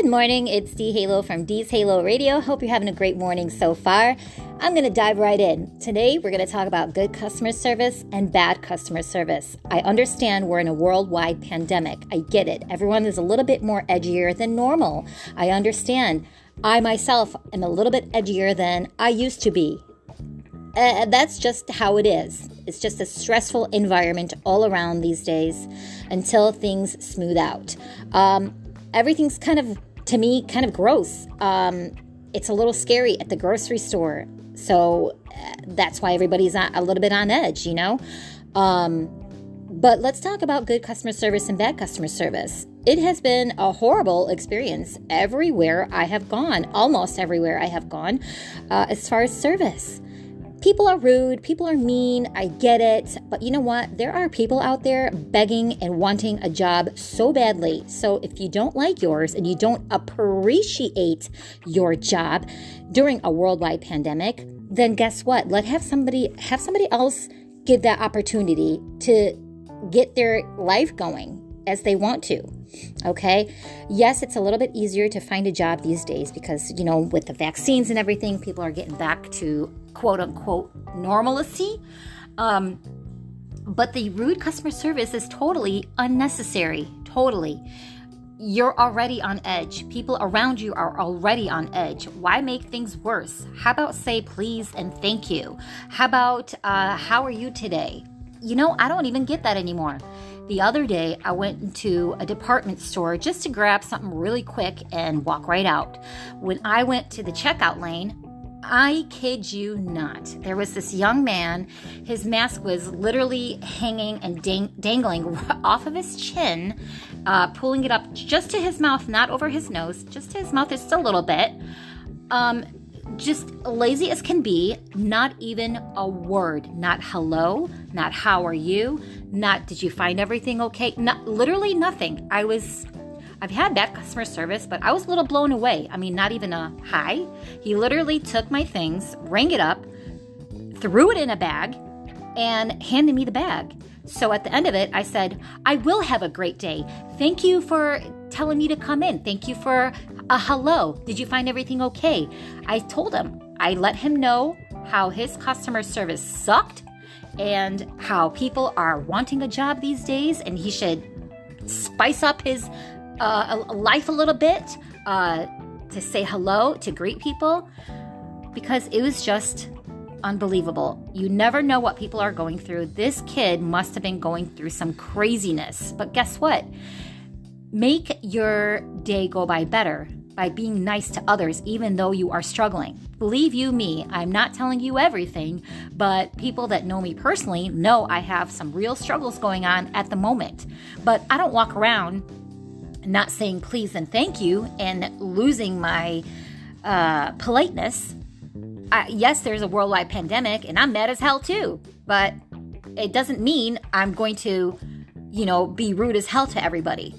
Good morning, it's D Halo from D's Halo Radio. Hope you're having a great morning so far. I'm going to dive right in. Today, we're going to talk about good customer service and bad customer service. I understand we're in a worldwide pandemic. I get it. Everyone is a little bit more edgier than normal. I understand. I myself am a little bit edgier than I used to be. Uh, that's just how it is. It's just a stressful environment all around these days until things smooth out. Um, everything's kind of, to me, kind of gross. Um, it's a little scary at the grocery store. So uh, that's why everybody's a little bit on edge, you know? Um, but let's talk about good customer service and bad customer service. It has been a horrible experience everywhere I have gone, almost everywhere I have gone, uh, as far as service. People are rude, people are mean, I get it. But you know what? There are people out there begging and wanting a job so badly. So if you don't like yours and you don't appreciate your job during a worldwide pandemic, then guess what? Let have somebody have somebody else give that opportunity to get their life going as they want to. Okay. Yes, it's a little bit easier to find a job these days because, you know, with the vaccines and everything, people are getting back to quote unquote normalcy. Um, but the rude customer service is totally unnecessary. Totally. You're already on edge. People around you are already on edge. Why make things worse? How about say please and thank you? How about uh, how are you today? You know, I don't even get that anymore. The other day, I went into a department store just to grab something really quick and walk right out. When I went to the checkout lane, I kid you not. There was this young man. His mask was literally hanging and dang- dangling off of his chin, uh, pulling it up just to his mouth, not over his nose, just to his mouth, just a little bit. Um, just lazy as can be, not even a word, not hello, not how are you, not did you find everything okay, not literally nothing. I was I've had bad customer service, but I was a little blown away. I mean, not even a hi. He literally took my things, rang it up, threw it in a bag, and handed me the bag. So at the end of it, I said, I will have a great day. Thank you for telling me to come in. Thank you for a hello. Did you find everything okay? I told him, I let him know how his customer service sucked and how people are wanting a job these days, and he should spice up his uh, life a little bit uh, to say hello, to greet people, because it was just unbelievable. You never know what people are going through. This kid must have been going through some craziness. But guess what? Make your day go by better by being nice to others, even though you are struggling. Believe you me, I'm not telling you everything, but people that know me personally know I have some real struggles going on at the moment. But I don't walk around not saying please and thank you and losing my uh, politeness. I, yes, there's a worldwide pandemic, and I'm mad as hell too, but it doesn't mean I'm going to, you know, be rude as hell to everybody.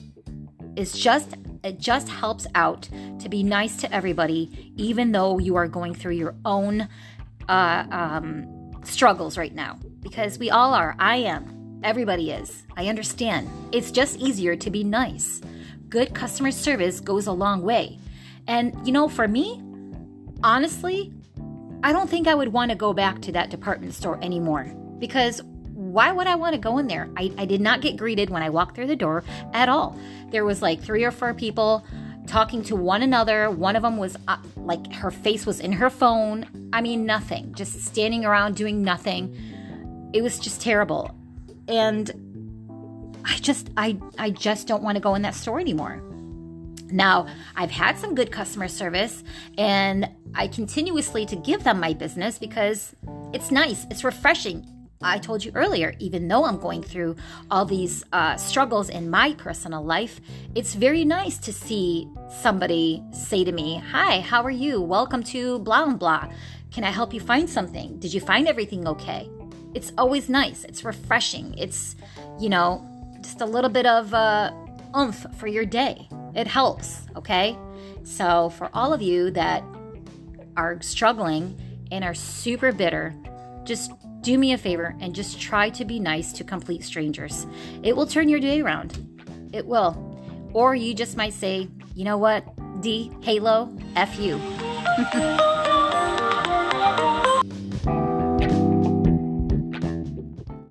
It's just it just helps out to be nice to everybody, even though you are going through your own uh, um, struggles right now. Because we all are. I am. Everybody is. I understand. It's just easier to be nice. Good customer service goes a long way. And, you know, for me, honestly, I don't think I would want to go back to that department store anymore because why would I want to go in there? I, I did not get greeted when I walked through the door at all. There was like three or four people talking to one another. One of them was uh, like her face was in her phone. I mean, nothing, just standing around doing nothing. It was just terrible. And I just I I just don't want to go in that store anymore. Now, I've had some good customer service and I continuously to give them my business because it's nice, it's refreshing. I told you earlier, even though I'm going through all these uh, struggles in my personal life, it's very nice to see somebody say to me, Hi, how are you? Welcome to blah and blah. Can I help you find something? Did you find everything okay? It's always nice. It's refreshing. It's, you know, just a little bit of uh, oomph for your day. It helps, okay? So, for all of you that are struggling and are super bitter, just do me a favor and just try to be nice to complete strangers. It will turn your day around. It will. Or you just might say, you know what? D Halo FU.